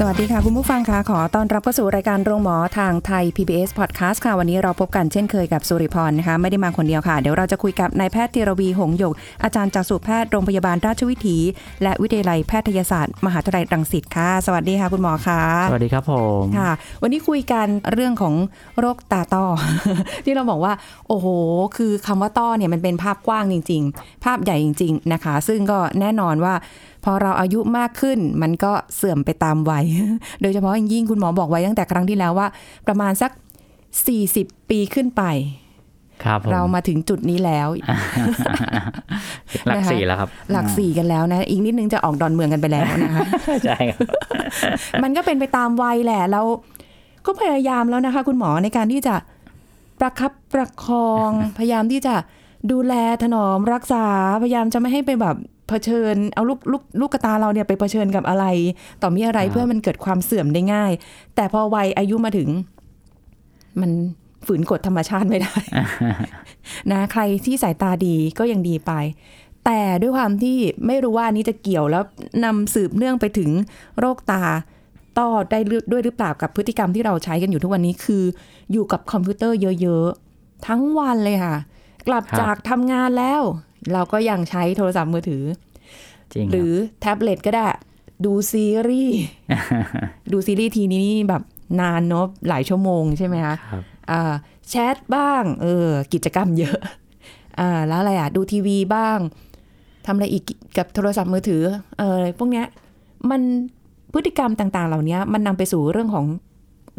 สวัสดีค่ะ คุณผู้ฟังค่ะ ขอต้อนรับเข้าสู่รายการโรงหมอทางไทย PBS Podcast ค่ะ วันนี้เราพบกันเช่นเคยกับสุริพรนะคะ ไม่ได้มาคนเดียวค่ะ เดี๋ยวเราจะคุยกับนายแพทย์ธีรวีหงส์หยก อาจารย์จากสุแพทย์โรงพยาบาลราชวิถี และวิทยาลัยแพทยศาสตร์ มหาวิทยาลัยรังสิตค่ะ สวัสดีค่ะ คุณหมอค่ะสวัสดีครับผมค่ะ วันนี้คุยกันเรื่องของโรคตาต้อ ที่เราบอกว่า โอ้โห คือคำว่าต้อเนี่ยมันเป็นภาพกว้างจริง ๆ ภาพใหญ่จริง ๆนะคะ ซึ่งก็แน่นอนว่าพ อเราอายุมากขึ้น มันก็เสื่อมไปตามวัย โดยเฉพาะอย่างยิ่งคุณหมอบอกไว้ตั้งแต่ครั้งที่แล้วว่า ประมาณสัก 40 ปีขึ้นไปครับผมเรามาถึงจุดนี้แล้ว หลักนะคะสี่แล้วครับ หลักสี่กันแล้วนะ อีกนิดนึงจะออกดอนเมืองกันไปแล้วนะคะใช่ครับมันก็เป็นไปตามวัยแหละแล้วก็พยายามแล้วนะคะ คุณหมอในการที่จะประคับประคอง พยายามที่จะดูแลถนอมรักษา พยายามจะไม่ให้ไปแบบ เผชิญเอาลูกลูกลูกกระตาเราเนี่ยไปเผชิญกับอะไร ต่อมีอะไรครับเพื่อมันเกิดความเสื่อมได้ง่าย แต่พอวัยอายุมาถึง มันฝืนกฎธรรมชาติไม่ได้นะใครที่สายตาดีก็ยังดีไป แต่ด้วยความที่ไม่รู้ว่าอันนี้จะเกี่ยวแล้วนำสืบเนื่องไปถึงโรคตาต่อได้หรือด้วยหรือเปล่ากับพฤติกรรมที่เราใช้กันอยู่ทุกวันนี้คือ อยู่กับคอมพิวเตอร์เยอะ ๆ ทั้งวันเลยค่ะ กลับครับจากทำงานแล้ว เราก็ยังใช้โทรศัพท์มือถือ จริง หรือแท็บเล็ตก็ได้ ดูซีรีส์ ดูซีรีส์ทีนี้นี่แบบนานเนาะหลายชั่วโมงใช่ไหมคะครับอ่าแชทบ้าง เออ กิจกรรมเยอะอ่าแล้วอะไรอะ ดูทีวีบ้างทำอะไรอีกกับโทรศัพท์มือถือ เออพวกเนี้ย มันพฤติกรรมต่าง ๆ เหล่านี้มันนำไปสู่เรื่องของ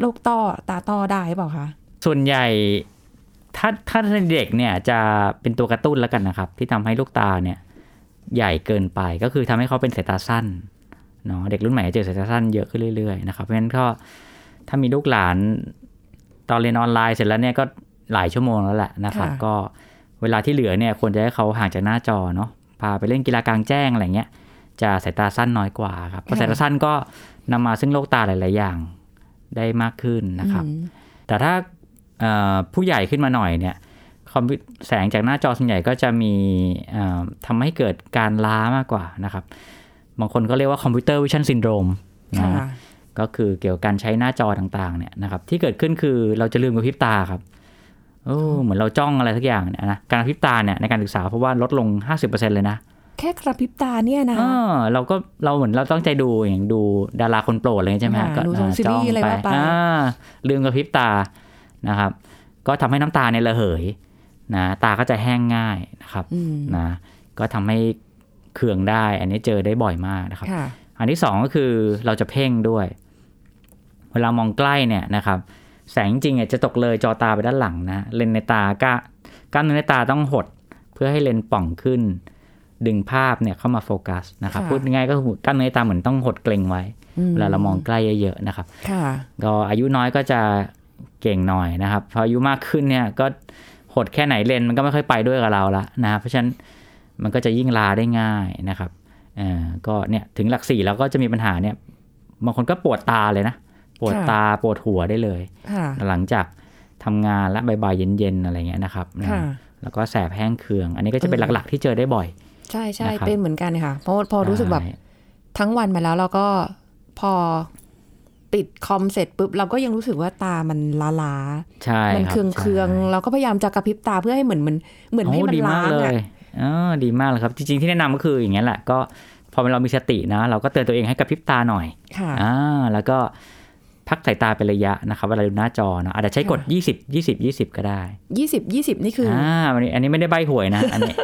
โรคต้อตาต้อได้หรือเปล่าคะ ส่วนใหญ่ ถ้าถ้าในเด็กเนี่ยจะเป็นตัวกระตุ้นแล้วกันนะครับ ที่ทำให้ลูกตาเนี่ยใหญ่เกินไปก็คือทำให้เขาเป็นสายตาสั้นเนาะเด็กรุ่นใหม่จะเจอสายตาสั้นเยอะขึ้นเรื่อยๆนะครับเพราะฉะนั้นก็ถ้ามีลูกหลาน ตอนเรียนออนไลน์เสร็จแล้วเนี่ยก็หลายชั่วโมงแล้วแหละนะครับค่ะก็เวลาที่เหลือเนี่ยควรจะให้เขาห่างจากหน้าจอเนาะพาไปเล่นกีฬากลางแจ้งอะไรเงี้ยจะสายตาสั้นน้อยกว่าครับเพราะสายตาสั้นก็นำมาซึ่งโรคตาหลาย ๆ อย่างได้มากขึ้นนะครับอืมแต่ถ้าเอ่อ ผู้ใหญ่ขึ้นมาหน่อยเนี่ยคอมพิวแสงจากหน้าจอส่วนใหญ่ก็จะมีเอ่อทำให้เกิดการล้ามากกว่านะครับ บางคนก็เรียกว่า computer vision syndrome ค่ะนะก็คือเกี่ยวกับการใช้หน้าจอต่างๆ เนี่ยนะครับ ที่เกิดขึ้นคือเราจะลืมกระพริบตาครับโอ้เหมือนเราจ้องอะไรสักอย่างเนี่ยนะการกระพริบตาเนี่ยในการศึกษาเพราะว่าลดลง 50%เลยนะ แค่กระพริบตาเนี่ยนะเออเราก็เราเหมือนเราตั้งใจดูอย่างดูดาราคนโปรดอะไรอย่างเงี้ยใช่ไหมฮะอ่าก็ดูซีรีส์อะไรว่าไปอ่าลืมกระพริบตา นะครับ ก็ทำให้น้ำตาเนี่ยระเหยนะตาก็จะแห้งง่ายนะครับอืมนะก็ทำให้เคืองได้ อันนี้เจอได้บ่อยมากนะครับค่ะอันที่สองก็คือเราจะเพ่งด้วย เวลามองใกล้เนี่ยนะครับ แสงจริงๆเนี่ยจะตกเลยจอตาไปด้านหลังนะเลนส์ในตากล้ากล้ามเนื้อในตาต้องหดเพื่อให้เลนส์ป่องขึ้น ดึงภาพเนี่ยเข้ามาโฟกัสนะครับค่ะพูดง่ายๆก็คือกล้ามเนื้อในตาเหมือนต้องหดเกรงไว้เวลาเรามองใกล้เยอะๆนะครับค่ะก็อายุน้อยก็จะ เก่งหน่อยนะครับพออายุมากขึ้นเนี่ยก็หดแค่ไหนเลนส์มันก็ไม่ค่อยไปด้วยกับเราละนะเพราะฉะนั้นมันก็จะยิ่งลาได้ง่ายนะครับเอ่อก็เนี่ยถึงหลักสี่แล้วก็จะมีปัญหาเนี่ยบางคนก็ปวดตาเลยนะ ปวดค่ะตาปวดหัวได้เลยค่ะหลังจากทำงานและบ่ายๆเย็นๆอะไรเงี้ยนะครับนะค่ะแล้วก็แสบแห้งเคือง อันนี้ก็จะเป็นเออหลักๆที่เจอได้บ่อย ใช่ใช่นะครับเป็นเหมือนกันค่ะเพราะพอรู้สึกแบบใช่ทั้งวันมาแล้วเราก็พอ ปิดคอมเสร็จปุ๊บเราก็ยังรู้สึกว่าตามันล้าใช่ๆมันรับเคืองเคืองใช่ๆเราก็พยายามจะกระพริบตาเพื่อให้เหมือนมันเหมือนให้โอ้มันดีล้ามากงเลอะยเออดีมากเลยครับ จริงๆที่แนะนำก็คืออย่างนี้ยแหละก็พอเรามีสตินะ เราก็เตือนตัวเองให้กระพริบตาหน่อยค่ะอ่าแล้วก็ พักสายตาเป็นระยะนะครับเวลาดูหน้าจอเนอะอาจจะใช้กดค่ะ20 20 20 ก็ได้ยี่สิบยี่สิบนี่คือออ่าอันนี้อันนี้ไม่ได้ใบหวยนะอันนี้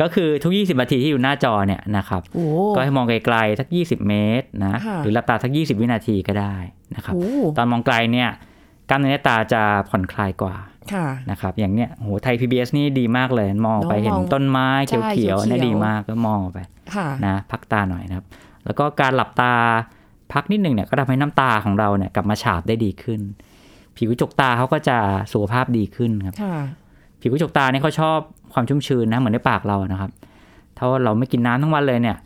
ก็คือทุก 20 นาทีที่อยู่หน้าจอเนี่ยนะครับโอ้ก็ให้มองไกลๆสัก 20 เมตรนะค่ะหรือหลับตาสัก 20 วินาทีก็ได้นะครับโอ้ตอนมองไกลเนี่ยกล้ามเนื้อในตาจะผ่อนคลายกว่าค่ะนะครับอย่างเนี้ยโหไทย PBS นี่ดีมากเลย มองไปเนอะเห็นมองต้นไม้ใช่เขียวๆเนี่ยเขียวๆดีมากก็มองออกไปค่ะนะพักตาหน่อยนะครับ แล้วก็การหลับตา พักนิดหนึ่งเนี่ยก็ทำให้น้ำตาของเราเนี่ยกลับมาฉาบได้ดีขึ้น ผิวกระจกตาเขาก็จะสุขภาพดีขึ้นครับค่ะผิวกระจกตาเนี่ยเขาชอบความชุ่มชื้นนะเหมือนในปากเรานะครับ ถ้าเราไม่กินน้ำทั้งวันเลยเนี่ย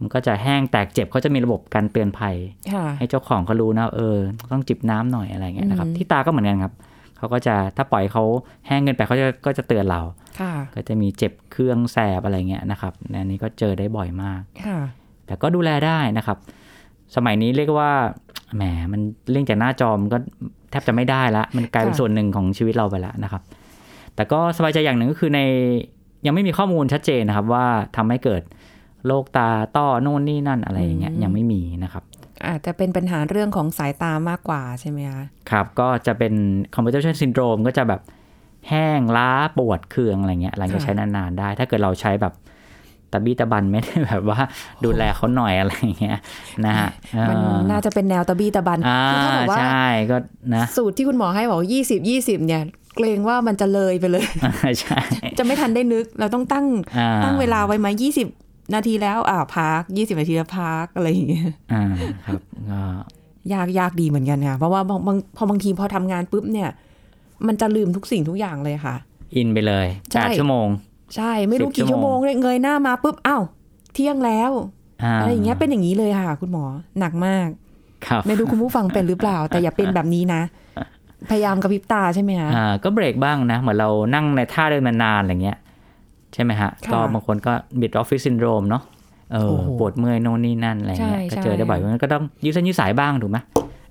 มันก็จะแห้งแตกเจ็บเขาจะมีระบบการเตือนภัยค่ะให้เจ้าของเขารู้นะเออ ต้องจิบน้ำหน่อยอะไรเงี้ยนะครับอืมที่ตาก็เหมือนกันครับเขาก็จะถ้าปล่อยเขาแห้งเกินไปเขาจะก็จะเตือนเราค่ะก็จะมีเจ็บเครื่องแสบอะไรเงี้ยนะครับอันนี้ก็เจอได้บ่อยมากค่ะแต่ก็ดูแลได้นะครับ สมัยนี้เรียกว่าแหมมันเรื่องจากหน้าจอมนก็แทบจะไม่ได้ละ มันกลายเป็นค่ะส่วนหนึ่งของชีวิตเราไปแล้วนะครับ แต่ก็สบายใจอย่างหนึ่งก็คือในยังไม่มีข้อมูลชัดเจนนะครับ ว่าทำให้เกิดโรคตาต้อโน่นนี่นั่นอะไรอย่างเงี้ยยังไม่มีนะครับ อาจจะเป็นปัญหาเรื่องของสายตามากกว่าใช่ไหมคะครับ ก็จะเป็น compensation syndrome ก็จะแบบแห้งล้าปวดเคืองอะไรเงี้ยหลังจากใช้นานๆได้ ถ้าเกิดเราใช้แบบ ตะบี้ตะบันไม่ได้แบบว่าดูแลเขาหน่อยอะไรเงี้ยนะฮะมันเออน่าจะเป็นแนวตะบี้ตะบันอ่าคือถ้าบอกว่าใช่ก็นะสูตรที่คุณหมอให้บอกยี่สิบยี่สิบเนี่ยเกรงว่ามันจะเลยไปเลยใช่จะไม่ทันได้นึกเราต้องตั้งอ่าตั้งเวลาไว้ไหมยี่สิบนาทีแล้วอ่าพักยี่สิบนาทีแล้วพักอะไรอย่างเงี้ยอ่าครับก็ยากยากดีเหมือนกันค่ะ เพราะว่าบางบางพอบางทีพอทำงานปุ๊บเนี่ย มันจะลืมทุกสิ่งทุกอย่างเลยค่ะ อินไปเลยใช่แปดชั่วโมง ใช่ไม่รู้10กี่ชั่วโมงเลยเงยหน้ามาปุ๊บอ้าวเที่ยงแล้วอ่าอะไรอย่างเงี้ยเป็นอย่างนี้เลยค่ะ คุณหมอหนักมากครับไม่รู้คุณผู้ฟังเป็นหรือเปล่า แต่อย่าเป็นแบบนี้นะ พยายามกระพริบตาใช่ไหมคะอ่าก็เบรกบ้างนะ เหมือนเรานั่งในท่าเดิมนานๆอะไรเงี้ย ใช่ไหมฮะค่ะก็บางคนก็เป็น office syndrome เนาะเออโอ้โหปวดเมื่อยโน่นนี่นั่นอะไรเงี้ยใช่ก็เจอได้บ่อยเพราะฉะนั้นก็ต้องยืดเส้นยืดสายบ้างถูกไหม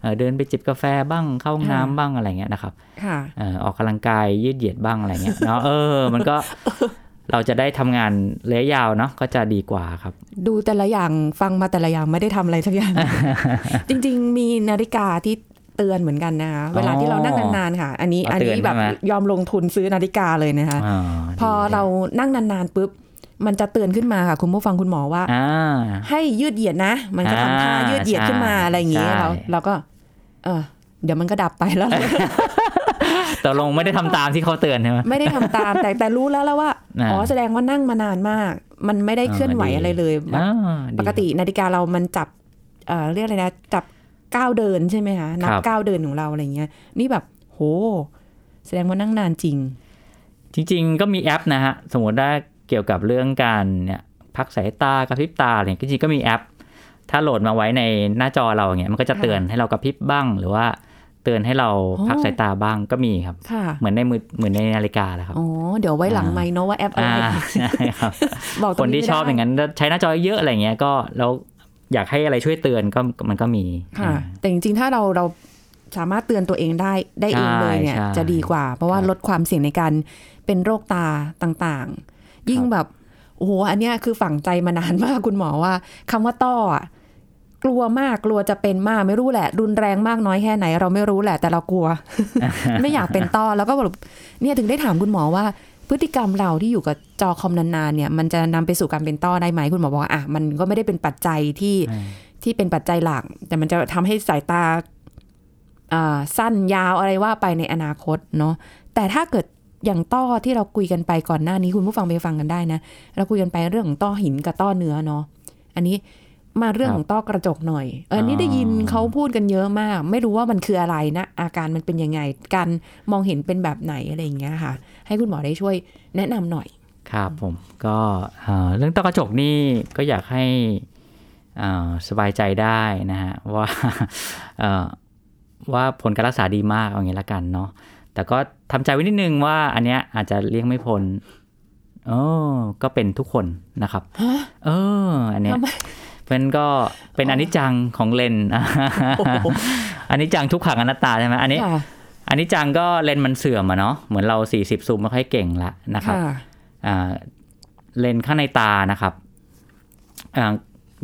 เออเดินไปจิบกาแฟบ้างเข้าห้องน้ำบ้างอะไรเงี้ยนะครับค่ะเออออกกำลังกายยืดเหยียดบ้างอะไรเงี้ยเนาะเออ มันก็ เราจะได้ทำงานระยะยาวเนาะก็จะดีกว่าครับ ดูแต่ละอย่างฟังมาแต่ละอย่างไม่ได้ทำอะไรสักอย่าง จริง ๆ มีนาฬิกาที่เตือนเหมือนกันนะคะเวลาที่เรานั่งนานๆค่ะ อันนี้อ๋ออันเตือนนี้แบบใช่ไหมยอมลงทุนซื้อนาฬิกาเลยนะคะอ่าพอดีเรานั่งนานๆปุ๊บมันจะเตือนขึ้นมาค่ะ คุณผู้ฟังคุณหมอว่าอ่าให้ยืดเหยียดนะ มันก็ทำท่าอ่ายืดเหยียดขึ้นมาใช่อะไรอย่างเงี้ยใช่เราเราก็ เออเดี๋ยวมันก็ดับไปแล้ว ตกลงไม่ได้ทำตามที่เขาเตือนใช่ไหมไม่ได้ทำตาม แต่แต่รู้แล้วแล้วว่าอ่าอ๋อแสดงว่านั่งมานานมาก มันไม่ได้เคลื่อนไหวอ่าดีอะไรเลยแบบอ่าดีปกตินาฬิกาเรามันจับเอ่อเรียกอะไรนะจับก้าวเดินใช่ไหมคะนับครับก้าวเดินของเราอะไรเงี้ย นี่แบบโห แสดงว่านั่งนานจริง จริง ๆ ก็มีแอปนะฮะสมมติว่าเกี่ยวกับเรื่องการเนี่ยพักสายตากระพริบตาอะไรเนี่ยจริงๆก็มีแอป ถ้าโหลดมาไว้ในหน้าจอเราอย่างเงี้ยมันก็จะค่ะเตือนให้เรากระพริบบ้างหรือว่า เตือนให้เราอ๋อพักสายตาบ้างก็มีครับค่ะเหมือนในมือเหมือนในนาฬิกาแหละครับ อ๋อ เดี๋ยวไว้หลังอ่าไมค์เนาะว่าแอปอะไรอ่าใช่ครับบอกตครงนที่ไม่ชอบได้อย่างนั้นใช้หน้าจอเยอะอะไรเงี้ยก็แล้วอยากให้อะไรช่วยเตือนก็มันก็มีค่ะ แต่จริงๆ ถ้าเราเราสามารถเตือนตัวเองได้ได้เองเลยเนี่ยใช่จะดีกว่า เพราะว่าครับลดความเสี่ยงในการเป็นโรคตาต่างๆ ยิ่งครับแบบโอ้โหอันเนี้ยคือฝังใจมานานมากคุณหมอว่าคำว่าต้ออะ กลัวมากกลัวจะเป็นมากไม่รู้แหละ รุนแรงมากน้อยแค่ไหน เราไม่รู้แหละแต่เรากลัว ไม่อยากเป็นต้อแล้วก็แบบเนี่ยถึงได้ถามคุณหมอว่าพฤติกรรมเราที่อยู่กับจอคอมนานๆเนี่ย มันจะนำไปสู่การเป็นต้อได้ไหมคุณหมอบอกว่าอะมันก็ไม่ได้เป็นปัจจัยที่อืมที่เป็นปัจจัยหลัก แต่มันจะทำให้สายตาอ่าสั้นยาวอะไรว่าไปในอนาคตเนาะแต่ถ้าเกิดอย่างต้อที่เราคุยกันไปก่อนหน้านี้คุณผู้ฟังไปฟังกันได้นะ เราคุยกันไปเรื่องของต้อหินกับต้อเนื้อเนาะอันนี้ มาเรื่องของต้อกระจกหน่อย เอออนนี้ได้ยินเขาพูดกันเยอะมาก ไม่รู้ว่ามันคืออะไรนะ อาการมันเป็นยังไง การมองเห็นเป็นแบบไหนอะไรอย่างเงี้ยค่ะ ให้คุณหมอได้ช่วยแนะนำหน่อย ครับผมก็เอ่อเรื่องต้อกระจกนี่ก็อยากให้เอ่อสบายใจได้นะฮะว่าเอ่อว่าผลการรักษาดีมากเอางี้ละกันเนาะแต่ก็ทำใจไว้นิดนึงว่าอันเนี้ยอาจจะเลี่ยงไม่พ้นเออก็เป็นทุกคนนะครับฮะเอออันเนี้ย ทำไมเพื่อนก็เป็นอนิจจังของเลนอันนี้จังทุกขังอนัตตาใช่ไหมอันนี้ค่ะอันนี้จังก็เลนส์มันเสื่อมอะเนาะเหมือนเรา40ซูมไม่ค่อยเก่งละนะครับค่ะอ่าเลนส์ข้างในตานะครับอ่า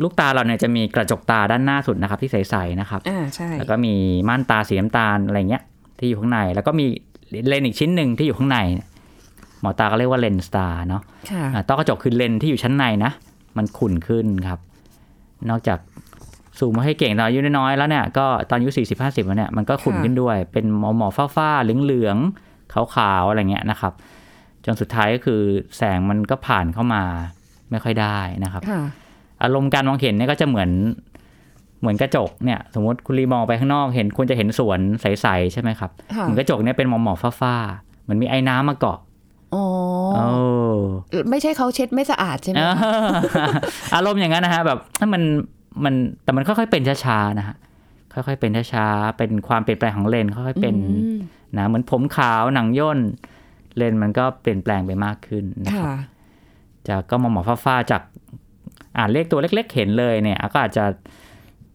ลูกตาเราเนี่ยจะมีกระจกตาด้านหน้าสุดนะครับ ที่ใสๆนะครับอ่าใช่แล้วก็มีม่านตาสีน้ำตาลอะไรเงี้ย ที่อยู่ข้างใน แล้วก็มีเลนส์อีกชิ้นหนึ่งที่อยู่ข้างใน หมอตาก็เรียกว่าเลนส์ตาเนาะค่ะอ่าต้อกระจกคือเลนส์ที่อยู่ชั้นในนะมันขุ่นขึ้นครับ นอกจากสูงมาให้เก่งตอนอายุน้อยๆแล้วเนี่ยก็ตอนอายุสี่สิบห้าสิบแล้วเนี่ยมันก็ขุ่นค่ะขึ้นด้วย เป็นหมอหมอฟ้าๆเหลืองๆขาวๆอะไรเงี้ยนะครับ จนสุดท้ายก็คือแสงมันก็ผ่านเข้ามาไม่ค่อยได้นะครับค่ะอารมณ์การมองเห็นเนี่ยก็จะเหมือนเหมือนกระจกเนี่ยสมมติคุณรีมองไปข้างนอกเห็นคุณจะเห็นสวนใสๆใช่ไหมครับค่ะเหมือนกระจกเนี่ยเป็นหมอกๆฟ้าๆเหมือนมีไอ้น้ำมาเกาะ อ๋อโอ้ไม่ใช่เขาเช็ดไม่สะอาดใช่ไหมเอออารมณ์อย่างนั้นนะฮะแบบถ้ามันมันแต่มันค่อยๆเป็นช้าๆนะฮะค่อยๆเป็นช้าๆเป็นความเปลี่ยนแปลงของเลนส์ค่อยๆเป็นอืมนะเหมือนผมขาวหนังย่นเลนส์มันก็เปลี่ยนแปลงไปมากขึ้นนะครับค่ะจากก็มองหมอฟ้าๆจากอ่านเลขตัวเล็ก ๆ เห็นเลยเนี่ยก็อาจจะ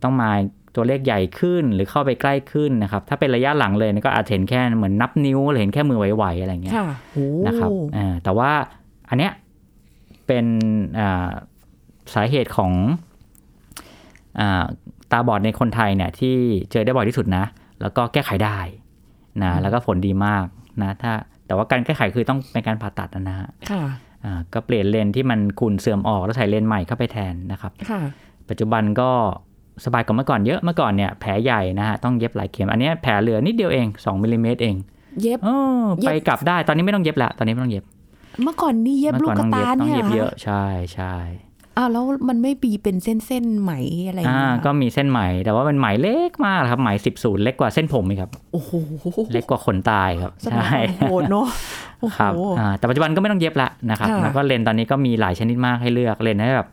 ต้องมา ตัวเลขใหญ่ขึ้นหรือเข้าไปใกล้ขึ้นนะครับ ถ้าเป็นระยะหลังเลยเนี่ยก็อาจเห็นแค่เหมือนนับนิ้วหรือเห็นแค่มือไหวๆอะไรเงี้ยค่ะโอ้นะครับอ่าแต่ว่าอันเนี้ยเป็นอ่าสาเหตุของอาตาบอดในคนไทยเนี่ยที่เจอได้บ่อยที่สุดนะ แล้วก็แก้ไขได้นะแล้วก็ผลดีมากนะถ้าแต่ว่าการแก้ไขคือต้องเป็นการผ่าตัดนะฮะค่ะอ่าก็เปลี่ยนเลนส์ที่มันขุ่นเสื่อมออกแล้วใส่เลนส์ใหม่เข้าไปแทนนะครับค่ะปัจจุบันก็ สบายกว่าเมื่อก่อนเยอะเมื่อก่อนเนี่ยแผลใหญ่นะฮะต้องเย็บหลายเข็มอันเนี้ยแผลเหลือนิดเดียวเอง2มิลลิเมตรเองเย็บเออเย็บไปกลับได้ตอนนี้ไม่ต้องเย็บละตอนนี้ไม่ต้องเย็บ เมื่อก่อนนี่เย็บเมื่ลูอกก่อนกระต้องตาเย็บต้องเนี่ยเย็บหรเยอะใช่ใช่อ้าวแล้วมันไม่บีเป็นเส้นเส้นๆไหมอะไรอย่างอ่าเงี้ยก็มีเส้นไหมแต่ว่าเป็นไหมเล็กมากครับไหมสิบศูนย์เล็กกว่าเส้นผมอีกครับโอ้โหเล็กกว่าขนตายครับสมัยใช่ก่อนโหดเนาะโอ้โหครับอ่าแต่ปัจจุบันก็ไม่ต้องเย็บละนะครับค่ะแล้วก็เลนส์ตอนนี้ก็มีหลายชนิดมากให้เลือกเลนส์ให้แบบ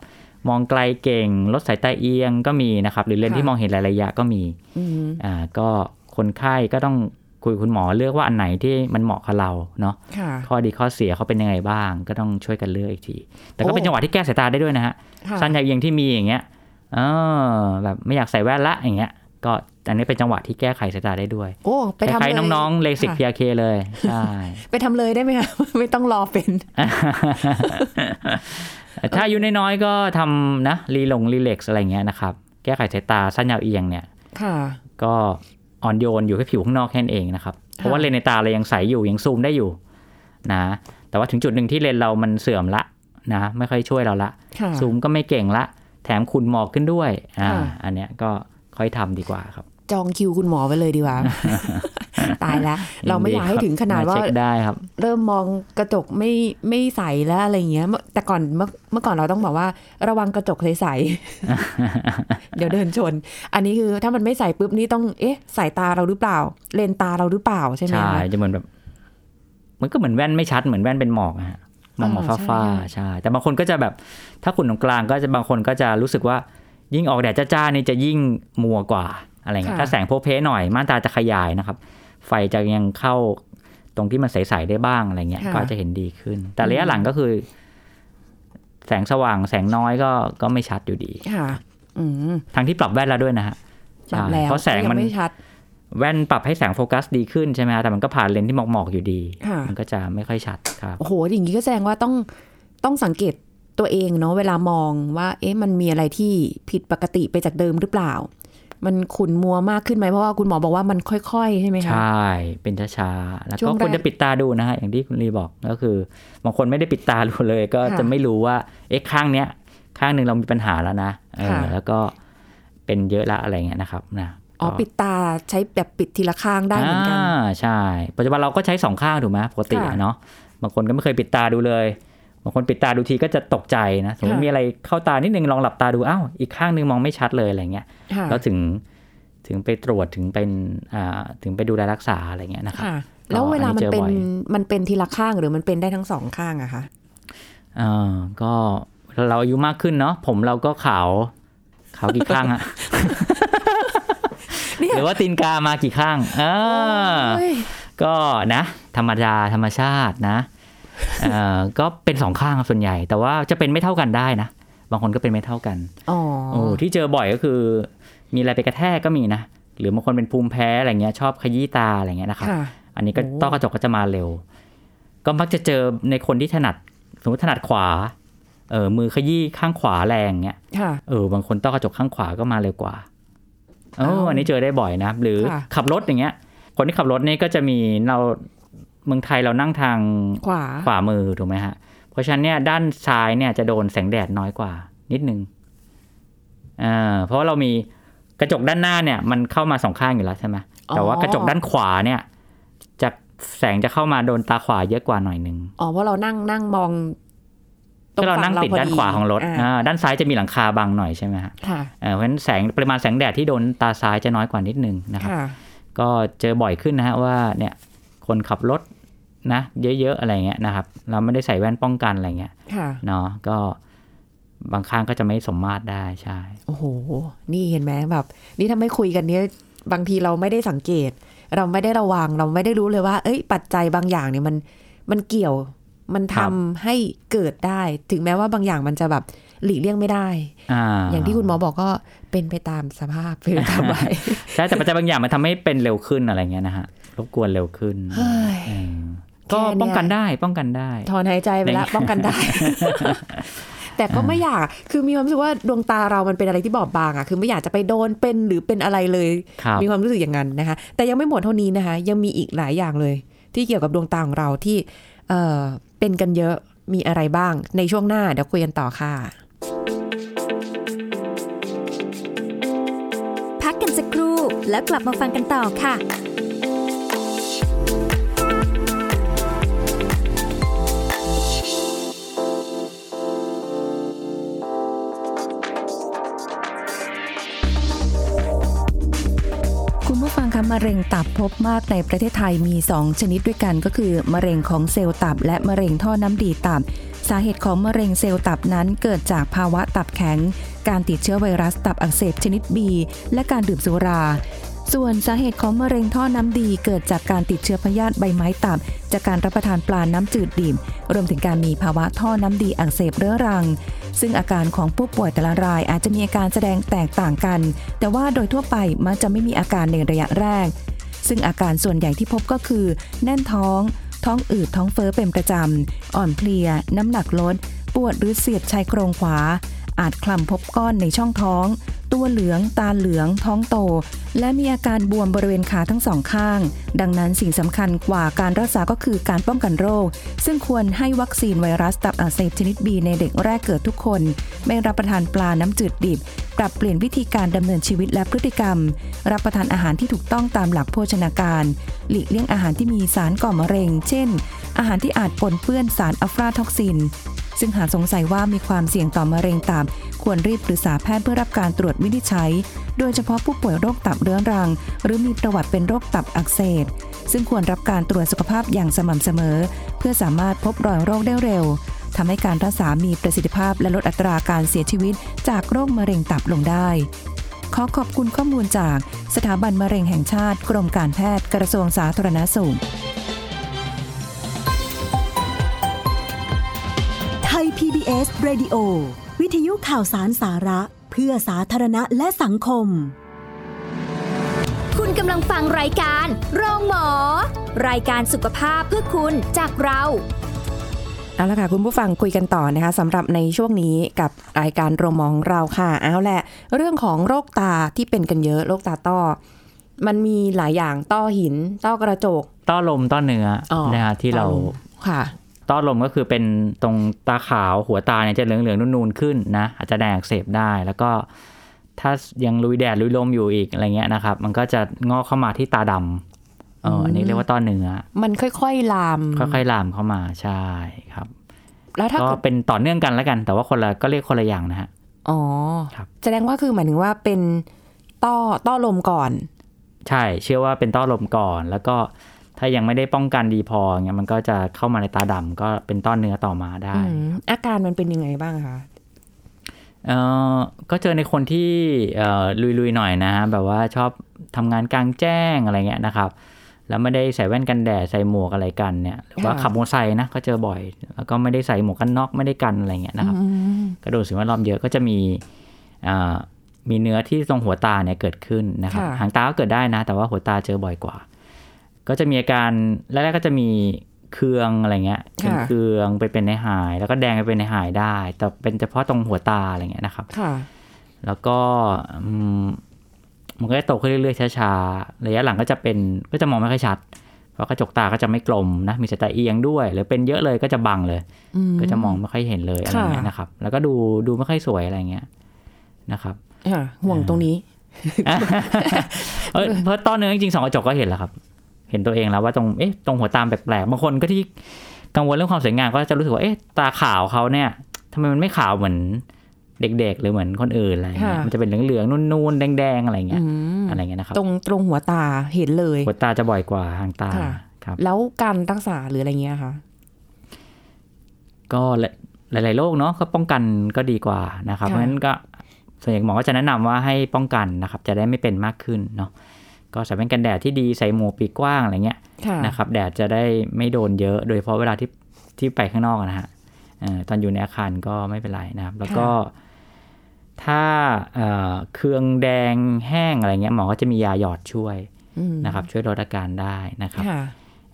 มองไกลเก่ง ลดสายตาเอียงก็มีนะครับ หรือเลนส์ที่มองเห็นหลายระยะก็มีอืมอ่าก็คนไข้ก็ต้องคุยกับคุณหมอเลือกว่าอันไหนที่มันเหมาะกับเราเนาะค่ะข้อดีข้อเสียเขาเป็นยังไงบ้าง ก็ต้องช่วยกันเลือกอีกที แต่ก็เป็นโอ้จังหวะที่แก้สายตาได้ด้วยนะฮะค่ะสั้นยาวเอียงที่มีอย่างเงี้ยเออแบบไม่อยากใส่แว่นละอย่างเงี้ยก็อันนี้เป็นจังหวะที่แก้ไขสายตาได้ด้วย โอ้ ไปคทำล้ายเลยๆน้องๆเลสิกค่ะพีอาเคเลย ใช่ ไปทำเลยได้ไหมคะ ไม่ต้องรอเป็น ถ้าอายุน้อยๆก็ทำนะรีลงรีเล็กซ์อะไรเงี้ยนะครับ แก้ไขสายตาสั้นยาวเอียงเนี่ยค่ะก็อ่อนโยนอยู่แค่ผิวข้างนอกแค่นั้นเองนะครับ เพราะว่าเลนส์ในตาเรายังใสอยู่ยังซูมได้อยู่นะแต่ว่าถึงจุดหนึ่งที่เลนส์เรามันเสื่อมละนะไม่ค่อยช่วยเราละค่ะซูมก็ไม่เก่งละ แถมคุณหมอกขึ้นด้วยอ่าค่ะอันเนี้ยก็ค่อยทำดีกว่าครับ จองคิวคุณหมอไปเลยดีกว่า ตายแล้ว เราไม่อยากให้ถึงขนาดว่าเช็คได้ครับ เริ่มมองกระจกไม่ไม่ใสแล้วอะไรเงี้ยเมื่อแต่ก่อนเมื่อเมื่อก่อนเราต้องบอกว่า ระวังกระจกใสๆเดี๋ยวเดินชน อันนี้คือถ้ามันไม่ใสปุ๊บนี่ต้องเอ๊ะสายตาเราหรือเปล่า เลนตาเราหรือเปล่าใช่ไหมใช่คะจะเหมือนแบบมันก็เหมือนแว่นไม่ชัดเหมือนแว่นเป็นหมอกอะฮะมองหมอกอ่าฟ้าใช่ๆใช่ แต่บางคนก็จะแบบถ้าขุ่นตรงกลางก็จะบางคนก็จะรู้สึกว่ายิ่งออกแดดจ้าๆนี่จะยิ่งมัวกว่า อะไรเงี้ยถ้าแสงโพเพหน่อยม่านตาจะขยายนะครับ ไฟจะยังเข้าตรงที่มันใสๆได้บ้างอะไรเงี้ยก็จะเห็นดีขึ้น แต่ระยะหลังก็คือ แสงสว่างแสงน้อยก็ก็ไม่ชัดอยู่ดีค่ะอืมทั้งที่ปรับแว่นแล้วด้วยนะฮะปรับแล้วเพราะแสงมันยัไม่ชัด แว่นปรับให้แสงโฟกัสดีขึ้นใช่ไหมฮะแต่มันก็ผ่านเลนส์ที่หมอกๆอยู่ดีค่ะมันก็จะไม่ค่อยชัดครับโอ้โหอย่างนี้ก็แสดงว่าต้องต้องสังเกตตัวเองเนาะเวลามองว่า เอ๊ะมันมีอะไรที่ผิดปกติไปจากเดิมหรือเปล่า มันขุ่นมัวมากขึ้นไหมเพราะว่าคุณหมอบอกว่ามันค่อย ๆ ใช่ไหมคะ ใช่ เป็นช้าๆ แล้วช่ก็วงแรกควรจะปิดตาดูนะฮะ อย่างที่คุณลีบอกก็คือบางคนไม่ได้ปิดตาดูเลย ก็ค่ะจะไม่รู้ว่าเอ๊ะข้างเนี้ย ข้างหนึ่งเรามีปัญหาแล้วนะเออค่ะแล้วก็เป็นเยอะละอะไรเงี้ยนะครับนะอ๋อก็ปิดตาใช้แบบปิดทีละข้างได้เหมือนกันอ่าใช่ ปัจจุบันเราก็ใช้สองข้างถูกไหมปกติค่ะอะเนาะบางคนก็ไม่เคยปิดตาดูเลย บางคนปิดตาดูทีก็จะตกใจนะสมมติค่ะมีอะไรเข้าตานิดนึงลองหลับตาดูอ้าวอีกข้างหนึงมองไม่ชัดเลยอะไรเงี้ยค่ะแล้วถึงถึงไปตรวจถึงเป็นอ่าถึงไปดูแลรักษาอะไรเงี้ยนะครับค่ะแล้วเวลามันเป็นอันนี้เจอบ่อยมันเป็นทีละข้างหรือมันเป็นได้ทั้งสองข้างอะคะเออก็เราอายุมากขึ้นเนาะผมเราก็ขาวขาวกี่ข้างอะเนี่ยหรือว่าตีนกามากี่ข้างเออโอ้ยก็นะ ธรรมดาธรรมชาตินะเออ ก็เป็นสองข้างครับส่วนใหญ่ แต่ว่าจะเป็นไม่เท่ากันได้นะ บางคนก็เป็นไม่เท่ากันอ๋อโอ้ที่เจอบ่อยก็คือ มีอะไรไปกระแทกก็มีนะ หรือบางคนเป็นภูมิแพ้อะไรเงี้ยชอบขยี้ตาอะไรเงี้ยนะครับค่ะอันนี้ก็โอ้ต้อกระจกก็จะมาเร็ว ก็มักจะเจอในคนที่ถนัดสมมติถนัดขวาเออมือขยี้ข้างขวาแรงเงี้ยค่ะเออบางคนต้อกระจกข้างขวาก็มาเร็วกว่าเอออ้าวอันนี้เจอได้บ่อยนะ หรือค่ะขับรถอย่างเงี้ย คนที่ขับรถนี่ก็จะมีเรา เมืองไทยเรานั่งทางขวาขวามือถูกไหมฮะ เพราะฉะนั้นเนี่ยด้านซ้ายเนี่ยจะโดนแสงแดดน้อยกว่า นิดนึงอ่าเพราะว่าเรามีกระจกด้านหน้าเนี่ย มันเข้ามาสองข้างอยู่แล้วใช่ไหมแต่ว่ากระจกด้านขวาเนี่ยจะแสงจะเข้ามาโดนตาขวาเยอะกว่าหน่อยหนึ่งอ๋อเพราะเรานั่งนั่งมองก็เรานั่งติดพด้านขวาของรถอ่าอ่าด้านซ้ายจะมีหลังคาบังหน่อยใช่ไหมฮะค่ะเอ่อเพราะฉะนั้นแสงปริมาณแสงแดดที่โดนตาซ้ายจะน้อยกว่านิดนึงนะครับค่ะก็เจอบ่อยขึ้นนะฮะว่าเนี่ยคนขับรถ นะเยอะๆอะไรเงี้ยนะครับ เราไม่ได้ใส่แว่นป้องกันอะไรเงี้ยค่ะเนาะก็บางครั้งก็จะไม่สมมาตรได้ใช่ โอ้โห นี่เห็นไหมแบบ นี่ถ้าไม่คุยกันเนี้ยบางทีเราไม่ได้สังเกต เราไม่ได้ระวังเราไม่ได้รู้เลยว่า เอ้ย ปัจจัยบางอย่างเนี่ยมันมันเกี่ยวมันทำครับให้เกิดได้ ถึงแม้ว่าบางอย่างมันจะแบบหลีกเลี่ยงไม่ได้อ่าอย่างที่คุณหมอบอกก็เป็นไปตามสภาพเป็นไปตามวัยใช่แต่ปัจจัยบางอย่างมันทำให้เป็นเร็วขึ้นอะไรเงี้ยนะฮะรบกวนเร็วขึ้นเฮ้ยเออ ก็แค่เนี้ยป้องกันได้ป้องกันได้ ถอนหายใจไปแล้วในป้องกันได้ แต่ก็ไม่อยากคือมีความรู้สึกว่าดวงตาเรามันเป็นอะไรที่บอบบางอะคือไม่อยากจะไปโดนเป็นหรือเป็นอะไรเลยครับมีความรู้สึกอย่างนั้นนะคะ แต่ยังไม่หมดเท่านี้นะคะ ยังมีอีกหลายอย่างเลย ที่เกี่ยวกับดวงตาของเราที่เอ่อเป็นกันเยอะมีอะไรบ้าง ในช่วงหน้าเดี๋ยวคุยกันต่อค่ะ พักกันสักครู่แล้วกลับมาฟังกันต่อค่ะ คุณผู้ฟังคะมะเร็งตับพบมากในประเทศไทยมี 2 ชนิดด้วยกันก็คือ มะเร็งของเซลล์ตับ และมะเร็งท่อน้ำดีตับ สาเหตุของมะเร็งเซลล์ตับนั้นเกิดจากภาวะตับแข็ง การติดเชื้อไวรัสตับอักเสบชนิด B และการดื่มสุรา ส่วนสาเหตุของมะเร็งท่อน้ำดีเกิดจากการติดเชื้อพยาธิใบไม้ตับ จากการรับประทานปลาน้ำจืดดิ่มรวมถึงการมีภาวะท่อน้ำดีอักเสบเรื้อรัง ซึ่งอาการของผู้ป่วยแต่ละรายอาจจะมีอาการแสดงแตกต่างกัน แต่ว่าโดยทั่วไปมักจะไม่มีอาการในระยะแรก ซึ่งอาการส่วนใหญ่ที่พบก็คือ แน่นท้อง ท้องอืดท้องเฟ้อเป็นประจำอ่อนเพลีย น้ำหนักลด ปวดหรือเสียดชายโครงขวาอาจคลำพบก้อนในช่องท้อง ตัวเหลือง ตาเหลือง ท้องโต และมีอาการบวมบริเวณขาทั้งสองข้าง ดังนั้นสิ่งสำคัญกว่าการรักษาก็คือการป้องกันโรค ซึ่งควรให้วัคซีนไวรัสตับอักเสบชนิดบีในเด็กแรกเกิดทุกคน ไม่รับประทานปลาน้ำจืดดิบ ปรับเปลี่ยนวิธีการดำเนินชีวิตและพฤติกรรม รับประทานอาหารที่ถูกต้องตามหลักโภชนาการ หลีกเลี่ยงอาหารที่มีสารก่อมะเร็ง เช่น อาหารที่อาจปนเปื้อนสารอัฟลาท็อกซินซึ่งหากสงสัยว่ามีความเสี่ยงต่อมะเร็งตับควรรีบปรึกษาแพทย์เพื่อรับการตรวจวินิจฉัย โดยเฉพาะผู้ป่วยโรคตับเรื้อรัง หรือมีประวัติเป็นโรคตับอักเสบ ซึ่งควรรับการตรวจสุขภาพอย่างสม่ำเสมอ เพื่อสามารถพบรอยโรคได้เร็วทำให้การรักษามีประสิทธิภาพและลดอัตราการเสียชีวิต จากโรคมะเร็งตับลงได้ ขอขอบคุณข้อมูลจากสถาบันมะเร็งแห่งชาติ กรมการแพทย์กระทรวงสาธารณสุข ไทย PBS Radio วิทยุข่าวสารสาระ เพื่อสาธารณะและสังคม คุณกำลังฟังรายการโรงหมอ รายการสุขภาพเพื่อคุณจากเราเอาละค่ะคุณผู้ฟังคุยกันต่อนะคะสำหรับในช่วงนี้กับรายการโรงหมอของเราค่ะ เอาแหละ เรื่องของโรคตาที่เป็นกันเยอะโรคตาต้อ มันมีหลายอย่างต้อหิน ต้อกระจก ต้อลมต้อเนื้อออนะฮะที่เราต้อลมค่ะ ต้อลมก็คือเป็นตรงตาขาวหัวตาเนี่ยจะเหลืองๆนูนๆขึ้นนะอาจจะแดงอักเสบได้ แล้วก็ถ้ายังลุยแดดลุยลมอยู่อีกอะไรเงี้ยนะครับ มันก็จะงอกเข้ามาที่ตาดำเอออันนี้เรียกว่าต้อเนื้อ มันค่อยๆลาม ค่อยๆลามเข้ามาใช่ครับ แล้วถ้าก็เกิดเป็นต่อเนื่องกันแล้วกัน แต่ว่าคนละก็เรียกคนละอย่างนะฮะอ๋อครับแสดงว่าคือหมายถึงว่าเป็นต้อต้อลมก่อน ใช่ เชื่อว่าเป็นต้อลมก่อนแล้วก็ ถ้ายังไม่ได้ป้องกันดีพอเงี้ยมันก็จะเข้ามาในตาดำก็เป็นต้อเนื้อต่อมาได้อืมอาการมันเป็นยังไงบ้างคะเออก็เจอในคนที่เอ่อลุยๆหน่อยนะฮะแบบว่าชอบทำงานกลางแจ้งอะไรเงี้ยนะครับ แล้วไม่ได้ใส่แว่นกันแดดใส่หมวกอะไรกันเนี่ยหรือว่าค่ะขับมอเตอร์ไซค์นะก็เจอบ่อย แล้วก็ไม่ได้ใส่หมวกกันน็อกไม่ได้กันอะไรเงี้ยนะครับอืมกระโดดสิ่งแวดล้อมเยอะก็จะมีอ่ามีเนื้อที่ตรงหัวตาเนี่ยเกิดขึ้นนะครับค่ะหางตาก็เกิดได้นะ แต่ว่าหัวตาเจอบ่อยกว่า ก็จะมีอาการแรกๆก็จะมีเคืองอะไรเงี้ยเป็นเคืองไปเป็นในหาย แล้วก็แดงไปเป็นในหายได้ แต่เป็นเฉพาะตรงหัวตาอะไรเงี้ยนะครับค่ะแล้วก็อืมมันก็จะโตขึ้นเรื่อยๆช้าๆระยะหลังก็จะเป็นก็จะมองไม่ค่อยชัด เพราะกระจกตาก็จะไม่กลมนะ มีสายตาเอียงด้วย หรือเป็นเยอะเลยก็จะบังเลยอืมก็จะมองไม่ค่อยเห็นเลยอะไรเงี้ยค่ะนะครับ แล้วก็ดูดูไม่ค่อยสวยอะไรเงี้ยนะครับค่ะห่วงตรงนี้เอยเพราะต้อเนื้อจริงๆสองกระจกก็เห็นแล้วครับ เห็นตัวเองแล้วว่าตรงเอ๊ะตรงหัวตาแปลกๆบางคนก็ที่กังวลเรื่องความสวยงามก็จะรู้สึกว่าเอ๊ะตาขาวเขาเนี่ยทำไมมันไม่ขาวเหมือนเด็กๆ หรือเหมือนคนอื่นอะไรเงี้ยค่ะมันจะเป็นเหลืองๆนูนๆแดงๆอะไรเงี้ยอืมอะไรเงี้ยนะครับตรงตรงหัวตาเห็นเลย หัวตาจะบ่อยกว่าหางตาค่ะครับ แล้วการรักษาหรืออะไรเงี้ยค่ะก็หลายๆโรคเนาะก็ป้องกันก็ดีกว่านะครับค่ะเพราะฉะนั้นก็ส่วนใหญ่หมอก็จะแนะนำว่าให้ป้องกันนะครับ จะได้ไม่เป็นมากขึ้นเนาะ ก็ใส่แว่นกันแดดที่ดีใส่หมวกปีกกว้างอะไรเงี้ยค่ะนะครับแดดจะได้ไม่โดนเยอะ โดยเฉพาะเวลาที่ที่ไปข้างนอกนะฮะเอ่อตอนอยู่ในอาคารก็ไม่เป็นไรนะครับ แล้วก็ถ้าเอ่อเคืองแดงแห้งอะไรเงี้ยหมอก็จะมียาหยอดช่วยอืมนะครับ ช่วยลดอาการได้นะครับค่ะ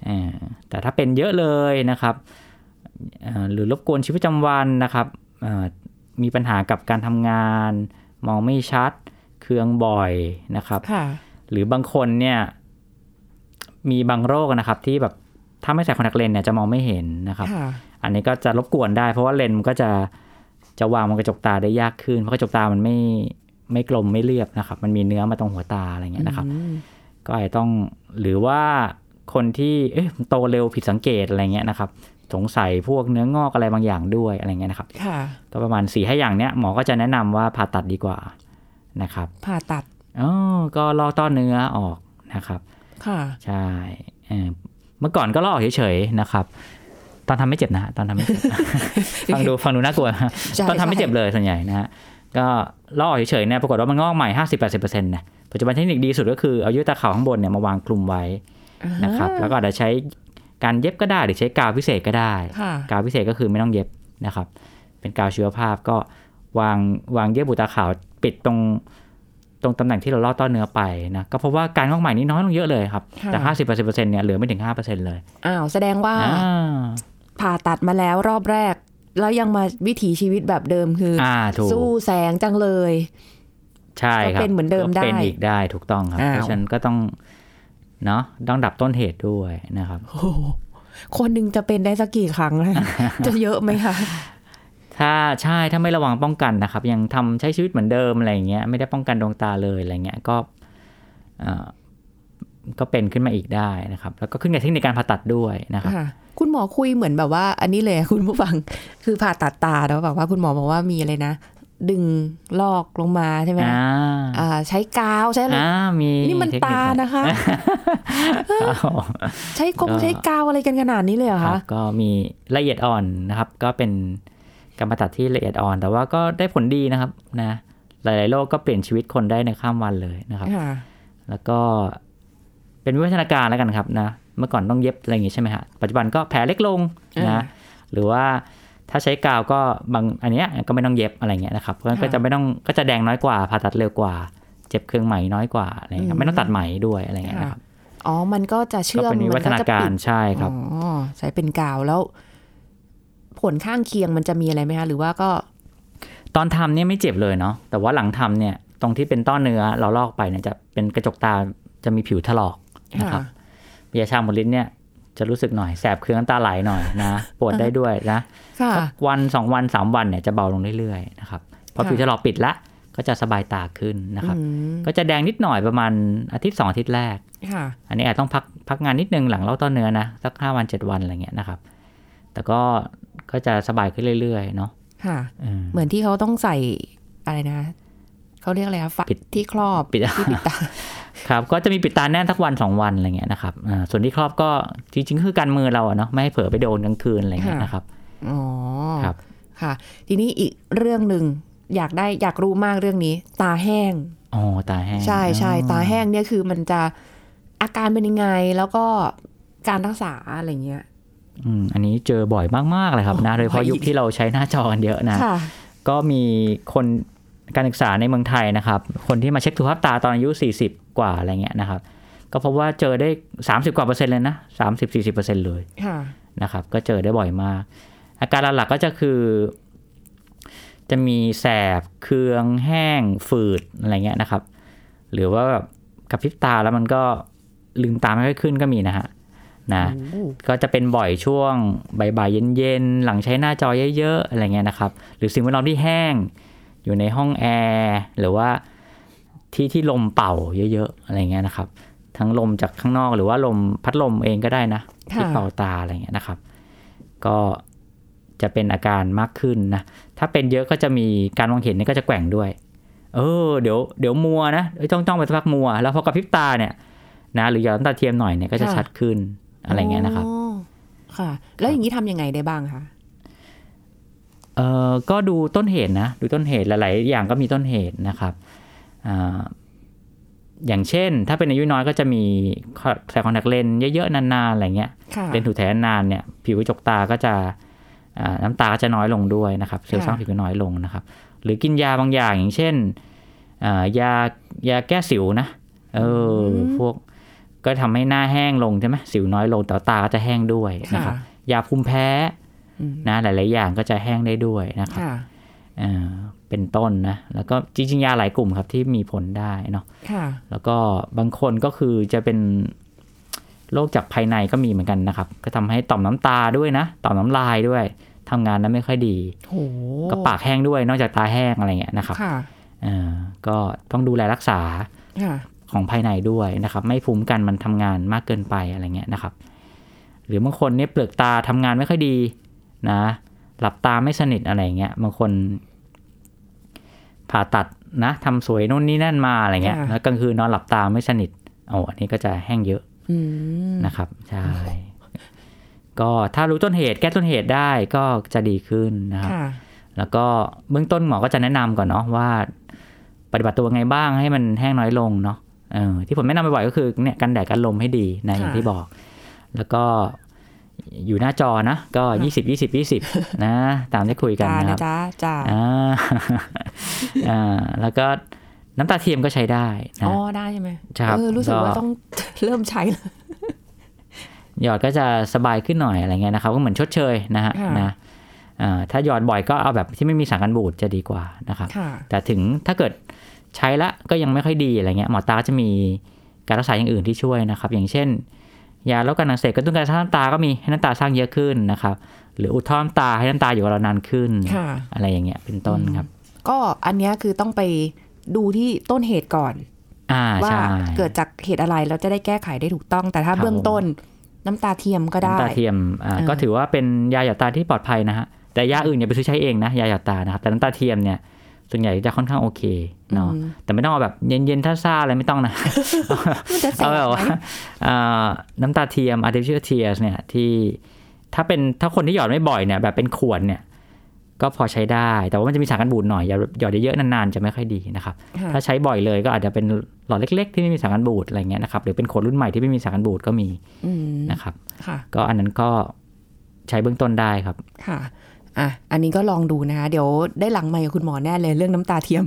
เอ่อแต่ถ้าเป็นเยอะเลยนะครับเอ่อหรือรบกวนชีวิตประจำวันนะครับเอ่อมีปัญหากับการทำงาน มองไม่ชัด เคืองบ่อยนะครับค่ะ หรือบางคนเนี่ยมีบางโรคนะครับ ที่แบบถ้าไม่ใส่คอนแทคเลนส์เนี่ยจะมองไม่เห็นนะครับค่ะอันนี้ก็จะรบกวนได้ เพราะว่าเลนส์มันก็จะจะวางบนกระจกตาได้ยากขึ้น เพราะกระจกตามันไม่ไม่กลมไม่เรียบนะครับ มันมีเนื้อมาตรงหัวตาอะไรเงี้ยนะครับอืมก็อาจจะต้องหรือว่าคนที่เอ๊ะมันโตเร็วผิดสังเกตอะไรเงี้ยนะครับ สงสัยพวกเนื้องอกอะไรบางอย่างด้วยอะไรเงี้ยนะครับค่ะก็ประมาณ4ี่ห้าอย่างเนี้ยหมอก็จะแนะนำว่าผ่าตัดดีกว่านะครับ ผ่าตัด อ๋อก็ลอกต้อเนื้อออกนะครับ ค่ะใช่เออเมื่อก่อนก็ลอกเฉยๆนะครับ ตอนทำไม่เจ็บนะฮะตอนทำไม่เจ็บฟังดูฟังดูน่ากลัวใช่ตอนทำไม่ใช่เจ็บเลยส่วนใหญ่นะฮะก็ลอกเฉยๆเนี่ยปรากฏว่ามันงอกใหม่ห้าสิบแปดสิบเปอร์เซ็นต์นะปัจจุบันเทคนิคดีสุดก็คือเอายืดตาขาวข้างบนเนี่ยมาวางคลุมไว้นะครับ แล้วก็อาจจะใช้การเย็บก็ได้หรือใช้กาวพิเศษก็ได้ค่ะกาวพิเศษก็คือไม่ต้องเย็บนะครับ เป็นกาวชีวภาพก็วางวางเย็บบุตาขาวปิดตรง ตรงตำแหน่งที่เราลอดต้อเนื้อไปนะก็เพราะว่าการงอกใหม่นี่น้อยลงเยอะเลยครับค่ะจากห้าสิบเปอร์เซ็นต์เนี่ยเหลือไม่ถึงห้าเปอร์เซ็นต์เลยอ้าวแสดงว่าอ่าผ่าตัดมาแล้วรอบแรก แล้วยังมาวิถีชีวิตแบบเดิมคือออ่าถูกสู้แสงจังเลย ใช่ครับก็เป็นเหมือนเดิมได้ก็เป็นอีกได้ถูกต้องครับอ้าวเพราะฉะนั้นก็ต้องเนาะต้องดับต้นเหตุด้วยนะครับโอ้โหคนหนึ่งจะเป็นได้สักกี่ครั้งนะจะเยอะไหมคะ ถ้าใช่ถ้าไม่ระวังป้องกันนะครับ ยังทำใช้ชีวิตเหมือนเดิมอะไรอย่างเงี้ยไม่ได้ป้องกันดวงตาเลยอะไรเงี้ยก็เอ่อก็เป็นขึ้นมาอีกได้นะครับ แล้วก็ขึ้นกับเทคนิคการผ่าตัดด้วยนะครับค่ะคุณหมอคุยเหมือนแบบว่า อันนี้เลยคุณผู้ฟังคือผ่าตัดตาแล้วแบบว่าคุณหมอบอกว่ามีอะไรนะดึงลอกลงมาใช่ไหมอ่าอ่าใช้กาวใช้อะไรอ่ามีนี่มันเทคตาหอยนะคะครับใช้กงก็ใช้กาวอะไรกันขนาดนี้เลยเหรอครัคะบก็มีละเอียดอ่อนนะครับ ก็เป็น การผ่าตัดที่ละเอียดอ่อน แต่ว่าก็ได้ผลดีนะครับนะหลาย ๆ โรคก็เปลี่ยนชีวิตคนได้ในข้ามวันเลยนะครับค่ะแล้วก็เป็นวิวัฒนาการแล้วกันครับนะ เมื่อก่อนต้องเย็บอะไรอย่างงี้ใช่ไหมฮะ ปัจจุบันก็แผลเล็กลงอ่านะ หรือว่าถ้าใช้กาวก็บางอันเนี้ยก็ไม่ต้องเย็บอะไรเงี้ยนะครับเพราะฉะนั้นก็ค่ะจะไม่ต้องก็จะแดงน้อยกว่า ผ่าตัดเร็วกว่า เจ็บเครื่องไหมน้อยกว่าอะไรเงี้ยอืมไม่ต้องตัดไหมด้วยอะไรเงี้ยค่ะนะครับ อ๋อ มันก็จะก็เชื่อมเป็นวิวัฒนาการมัจะปิดใช่ครับ อ๋อ ใช้เป็นกาวแล้ว ผลข้างเคียงมันจะมีอะไรไหมคะหรือว่าก็ ตอนทำเนี่ยไม่เจ็บเลยเนาะแต่ว่าหลังทำเนี่ย ตรงที่เป็นต้อเนื้อเราลอกไปเนี่ยจะเป็นกระจกตาจะมีผิวถลอกนะครับยาชาหมดลิ้นเนี่ยจะรู้สึกหน่อยแสบเคืองน้ำตาไหลหน่อยนะปวดได้ด้วยนะค่ะสักวันสองวันสามวันเนี่ยจะเบาลงเรื่อยๆนะครับพอค่ะผิวถลอกปิดละก็จะสบายตาขึ้นนะครับอืมก็จะแดงนิดหน่อยประมาณอาทิตย์สองอาทิตย์แรกค่ะอันนี้อาจต้องพักพักงานนิดนึงหลังเล่าต้นเนื้อนะสักห้าวันเจ็ดวันอะไรเงี้ยนะครับ แต่ก็ ก็จะสบายขึ้นเรื่อยๆเนาะค่ะเออเหมือนที่เขาต้องใส่อะไรนะ เขาเรียกอะไรคะฝาปิดที่ครอบปิดที่ปิดตาครับก็จะมีปิดตาแน่นทักวันสองวันอะไรเงี้ยนะครับอ่าส่วนที่ครอบก็จริงๆก็คือการมือเราอะเนาะไม่ให้เผลอไปโดนกลางคืนอะไรเงี้ยค่ะนะครับอ๋อครับค่ะ ทีนี้อีกเรื่องหนึ่งอยากได้อยากรู้มากเรื่องนี้ ตาแห้งอ๋อตาแห้ง ใช่ใช่อ๋อตาแห้งเนี่ยคือมันจะอาการเป็นยังไงแล้วก็การรักษาอะไรเงี้ย อืมอันนี้เจอบ่อยมากๆเลยครับนะโอ้โดยเฉพาะบ่อยยุคที่เราใช้หน้าจอกันเยอะนะค่ะก็มีคนการศึกษาในเมืองไทยนะครับ คนที่มาเช็คสุขภาพตาตอนอายุ 40 กว่าอะไรเงี้ยนะครับ ก็พบว่าเจอได้ 30 กว่าเปอร์เซ็นต์เลยนะ30-40เปอร์เซ็นต์เลยค่ะนะครับ ก็เจอได้บ่อยมาก อาการหลักๆก็จะคือ จะมีแสบ เคือง แห้ง ฝืดอะไรเงี้ยนะครับ หรือว่าแบบกระพริบตาแล้วมันก็ลืมตาไม่ค่อยขึ้นก็มีนะฮะ นะก็จะเป็นบ่อยช่วงบ่ายๆเย็นๆ หลังใช้หน้าจอเยอะๆ อะไรเงี้ยนะครับ หรือสิ่งแวดล้อมที่แห้ง อยู่ในห้องแอร์หรือว่าที่ที่ลมเป่าเยอะๆ อะไรเงี้ยนะครับ ทั้งลมจากข้างนอกหรือว่าลมพัดลมเองก็ได้นะที่ค่ะเป่าตาอะไรเงี้ยนะครับ ก็จะเป็นอาการมากขึ้นนะ ถ้าเป็นเยอะก็จะมีการมองเห็นเนี่ยก็จะแกว่งด้วย เออ เดี๋ยวเดี๋ยวมัวนะเอ้ยจ้องจ้องไปสักพักมัว แล้วพอกระพริบตาเนี่ยนะ หรือหยอดน้ำตาเทียมหน่อยเนี่ยก็จะชัดขึ้น อะไรเงี้ยนะครับอ๋อค่ะ แล้วอย่างนี้ทำยังไงได้บ้างคะเออก็ดูต้นเหตุนะ ดูต้นเหตุหลาย ๆ อย่างก็มีต้นเหตุนะครับอ่าอย่างเช่น ถ้าเป็นอายุน้อยก็จะมีใส่คอนแทคเลนส์เยอะ ๆ นาน ๆ อะไรเงี้ยค่ะเลนส์ถูแทนนานๆเนี่ย ผิวกระจกตาก็จะอ่าน้ำตาก็จะน้อยลงด้วยนะครับเซลล์สร้างผิวก็น้อยลงนะครับ หรือกินยาบางอย่างอย่างเช่นอ่ายายาแก้สิวนะเอออพวก ก็ทำให้หน้าแห้งลงใช่ไหมสิวน้อยลงแต่ว่าตาก็จะแห้งด้วยนะครับค่ะยาภูมิแพ้อืมนะหลาย ๆ อย่างก็จะแห้งได้ด้วยนะครับค่ะเอ่อเป็นต้นนะ แล้วก็จริง ๆ ยาหลายกลุ่มครับที่มีผลได้เนาะค่ะแล้วก็บางคนก็คือจะเป็นโรคจากภายในก็มีเหมือนกันนะครับ ก็ทำให้ต่อมน้ำตาด้วยนะ ต่อมน้ำลายด้วยทำงานนั้นไม่ค่อยดีโหก็ปากแห้งด้วย นอกจากตาแห้งอะไรเงี้ยนะครับค่ะเอ่อก็ต้องดูแลรักษาค่ะ ของภายในด้วยนะครับ ไม่ภูมิกันมันทำงานมากเกินไปอะไรเงี้ยนะครับ หรือบางคนเนี่ยเปลือกตาทำงานไม่ค่อยดีนะ หลับตาไม่สนิทอะไรเงี้ยบางคนผ่าตัดนะทำสวยนู่นนี่นั่นมาอะไรเงี้ยค่ะแล้วกลางคืนนอนหลับตาไม่สนิทโอ้อันนี้ก็จะแห้งเยอะอืมนะครับใช่ก็ถ้ารู้ต้นเหตุแก้ต้นเหตุได้ก็จะดีขึ้นนะครับค่ะแล้วก็เบื้องต้นหมอก็จะแนะนำก่อนเนาะว่า ปฏิบัติตัวไงบ้างให้มันแห้งน้อยลงเนาะเออ ที่ผมแนะนำบ่อยๆก็คือเนี่ยกันแดดกันลมให้ดีนะอย่างค่ะที่บอก แล้วก็อยู่หน้าจอนะ ก็ยี่สิบยี่สิบยี่สิบนะ ตามที่คุยกันจ้านะคนะรับจ๊ะจ้าอ่าอ่าแล้วก็น้ำตาเทียมก็ใช้ได้นะอ๋อได้ใช่ไหมครับเออรู้สึกว่าก็ต้องเริ่มใช้แล้วหยอดก็จะสบายขึ้นหน่อยอะไรเงี้ยนะครับ ก็เหมือนชดเชยนะฮะค่ะนะอ่าถ้าหยอดบ่อยก็เอาแบบที่ไม่มีสารกันบูดจะดีกว่านะครับค่ะแต่ถึงถ้าเกิด ใช้ละก็ยังไม่ค่อยดีอะไรเงี้ยหมอตาก็จะมีการรักษาอย่างอื่นที่ช่วยนะครับ อย่างเช่น ยาลดการอักเสบกระตุ้นการสร้างน้ำตาก็มีให้น้ำตาสร้างเยอะขึ้นนะครับ หรืออุดท่อน้ำตาให้น้ำตาอยู่กับเรานานขึ้นค่ะอะไรอย่างเงี้ยเป็นต้นครับ ก็อันเนี้ยคือต้องไปดูที่ต้นเหตุก่อนอ่าว่าใช่เกิดจากเหตุอะไรเราจะได้แก้ไขได้ถูกต้อง แต่ถ้าครับเบื้องต้นน้ำตาเทียมก็ได้ น้ำตาเทียมอ่าเออก็ถือว่าเป็นยาหยอดตาที่ปลอดภัยนะฮะแต่ยาอื่นอย่าไปซื้อใช้เองนะยาหยอดตานะครับแต่น้ำตาเทียมเนี่ย ส่วนใหญ่จะค่อนข้างโอเคเนาะอืมแต่ไม่ต้องเอาแบบเย็นๆซ่าๆอะไรไม่ต้องนะมันจะแสเอาบแบบไหมว่าอ่าน้ำตาเทียม artificial tears เนี่ยที่ถ้าเป็นถ้าคนที่หยอดไม่บ่อยเนี่ยแบบเป็นขวดเนี่ย ก็พอใช้ได้ แต่ว่ามันจะมีสารกันบูดหน่อยอย่าหยอดเยอะๆนานๆจะไม่ค่อยดีนะครับค่ะถ้าใช้บ่อยเลยก็อาจจะเป็นหลอดเล็ก ๆ ที่ไม่มีสารกันบูดอะไรเงี้ยนะครับหรือเป็นขวดรุ่นใหม่ที่ไม่มีสารกันบูดก็มีอืมนะครับค่ะก็อันนั้นก็ใช้เบื้องต้นได้ครับค่ะ อะอันนี้ก็ลองดูนะคะ เดี๋ยวได้หลังไมค์กับคุณหมอแน่เลยเรื่องน้ำตาเทียม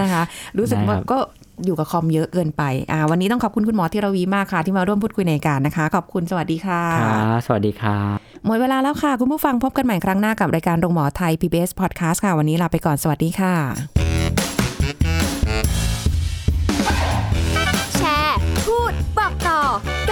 นะคะ รู้สึกว่าได้ครับก็อยู่กับคอมเยอะเกินไปอ่าวันนี้ต้องขอบคุณคุณหมอที่รวีมากค่ะ ที่มาร่วมพูดคุยในการนะคะ ขอบคุณสวัสดีค่ะครับสวัสดีครับหมดเวลาแล้วค่ะ คุณผู้ฟังพบกันใหม่ครั้งหน้ากับรายการโรงหมอไทย PBS Podcast ค่ะ วันนี้ลาไปก่อนสวัสดีค่ะ